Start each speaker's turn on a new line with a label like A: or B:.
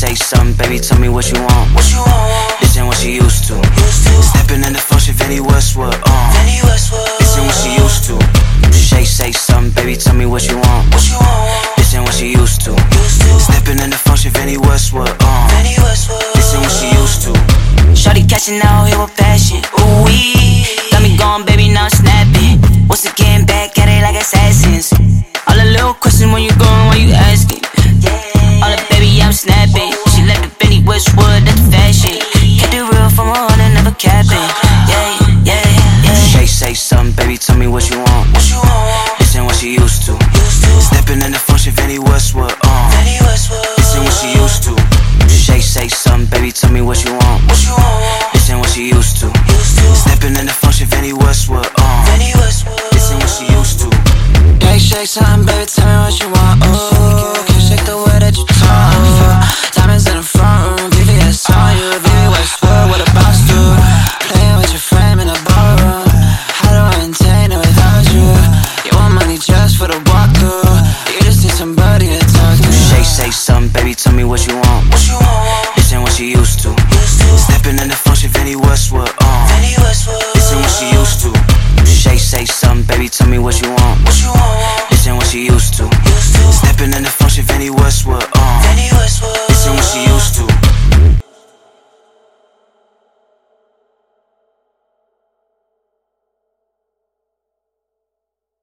A: Say something, baby, tell me what you want.
B: What you want?
A: This ain't what she used to.
B: Used to.
A: Stepping in the function, Vinnie Westwood, uh.
B: Vinnie Westwood.
A: This ain't what she used to. Shay, say something, baby, tell me what you want.
B: What you want?
A: This ain't what she used to.
B: Used to.
A: Stepping in the function, Vinnie Westwood, uh.
B: Vinnie Westwood.
A: This ain't what she used to.
C: Shorty catching out here with passion. Ooh wee, got me going, baby, now
A: say baby, tell me what you want.
B: What you want?
A: This ain't what she used to.
B: Used to.
A: Stepping in the function, Vinnie Westwood, uh.
B: Vinnie Westwood.
A: This ain't what she used to. Shay, say something, baby, tell me what you want.
B: What you want?
A: This ain't what she used to.
B: Used to.
A: Stepping in the function, Vinnie Westwood, uh.
B: Vinnie Westwood.
A: This ain't what she used to.
D: Shake, shake something, baby, tell me what you want. Ooh, just for the walkthrough. You just need somebody to talk to.
A: Shay, say something, baby, tell me what you want.
B: What you want?
A: This ain't what she used to.
B: Used to.
A: Stepping in the function, Vinnie Westwood, uh.
B: Vinnie Westwood.